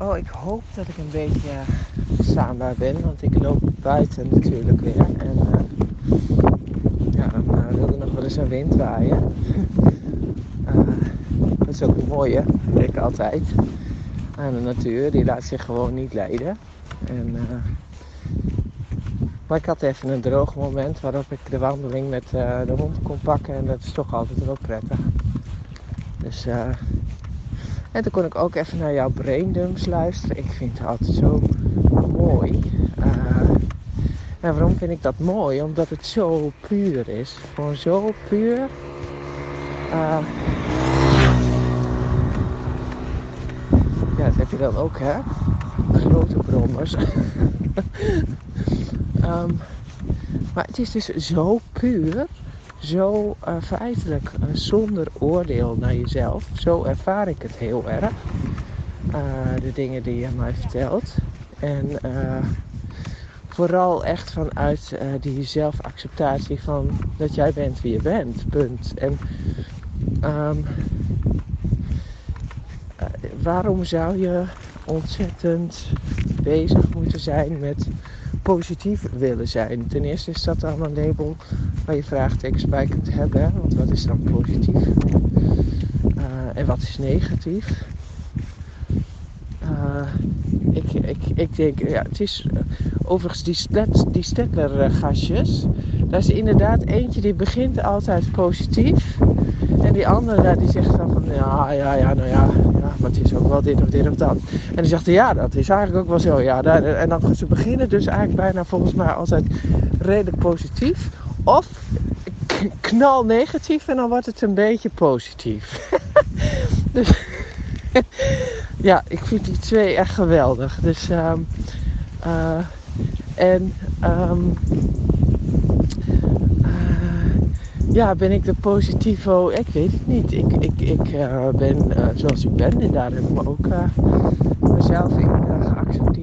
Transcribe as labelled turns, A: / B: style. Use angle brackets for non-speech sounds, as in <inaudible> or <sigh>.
A: Oh, ik hoop dat ik een beetje staanbaar ben, want ik loop buiten natuurlijk weer. En uh, ja, dan uh, wil er nog wel eens een wind waaien. uh, <laughs> dat is ook een mooie, ik altijd. Aan de natuur, die laat zich gewoon niet leiden. En, maar ik had even een droog moment waarop ik de wandeling met de hond kon pakken en dat is toch altijd wel prettig. Dus en toen kon ik ook even naar jouw braindumps luisteren. Ik vind het altijd zo mooi. En waarom vind ik dat mooi? Omdat het zo puur is. Gewoon zo puur. Uh, ja, dat heb je dan ook, hè? Grote brommers. um, <laughs> maar het is dus zo puur zo uh, feitelijk uh, zonder oordeel naar jezelf. Zo ervaar ik het heel erg. Uh, de dingen die je mij vertelt. En vooral echt vanuit die zelfacceptatie van dat jij bent wie je bent. Punt. En um, waarom zou je ontzettend bezig moeten zijn met positief willen zijn. Ten eerste is dat dan een label waar je vraagtekens bij kunt hebben. Want wat is dan positief? Uh, en wat is negatief? Uh, ik, ik, ik denk, ja, het is uh, overigens die, stet, die Stettler gasjes. Daar is inderdaad eentje die begint altijd positief. En die andere die zegt dan van ja, ja, ja, nou ja, ja, maar het is ook wel dit of dit of dat. En die zegt ja, dat is eigenlijk ook wel zo. Ja, en dan ze beginnen dus eigenlijk bijna volgens mij altijd redelijk positief. Of knal negatief en dan wordt het een beetje positief. <laughs> dus <laughs> ja, ik vind die twee echt geweldig. Dus um, en um, ja, ben ik de positivo? Ik weet het niet. Ik, ik, ik uh, ben uh, zoals ik ben en daar heb ik me ook uh, mezelf in geaccepteerd.